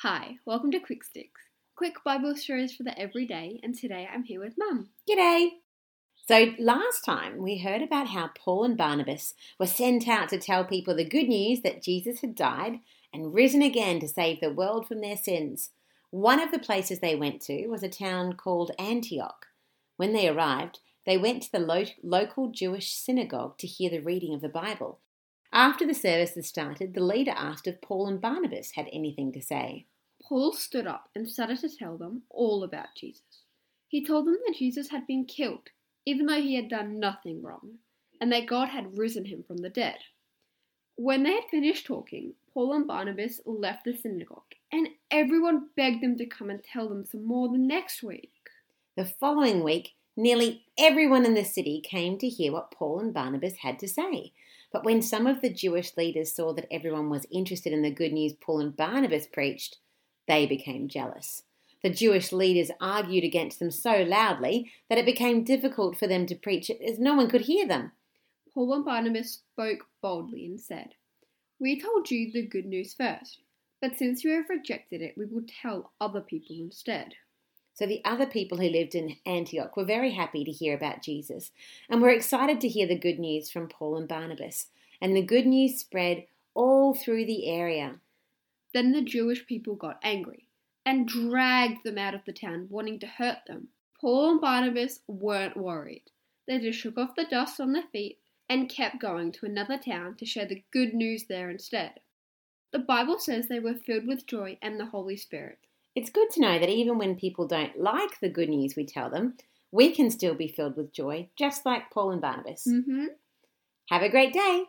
Hi, welcome to Quick Sticks, quick Bible stories for the everyday, and today I'm here with Mum. G'day! So, last time we heard about how Paul and Barnabas were sent out to tell people the good news that Jesus had died and risen again to save the world from their sins. One of the places they went to was a town called Antioch. When they arrived, they went to the lo- local Jewish synagogue to hear the reading of the Bible. After the service had started, the leader asked if Paul and Barnabas had anything to say. Paul stood up and started to tell them all about Jesus. He told them that Jesus had been killed, even though he had done nothing wrong, and that God had risen him from the dead. When they had finished talking, Paul and Barnabas left the synagogue, and everyone begged them to come and tell them some more the next week. The following week, nearly everyone in the city came to hear what Paul and Barnabas had to say. But when some of the Jewish leaders saw that everyone was interested in the good news Paul and Barnabas preached, they became jealous. The Jewish leaders argued against them so loudly that it became difficult for them to preach it as no one could hear them. Paul and Barnabas spoke boldly and said, We told you the good news first, but since you have rejected it, we will tell other people instead. So the other people who lived in Antioch were very happy to hear about Jesus and were excited to hear the good news from Paul and Barnabas. And the good news spread all through the area. Then the Jewish people got angry and dragged them out of the town, wanting to hurt them. Paul and Barnabas weren't worried. They just shook off the dust on their feet and kept going to another town to share the good news there instead. The Bible says they were filled with joy and the Holy Spirit. It's good to know that even when people don't like the good news we tell them, we can still be filled with joy, just like Paul and Barnabas. Mm-hmm. Have a great day.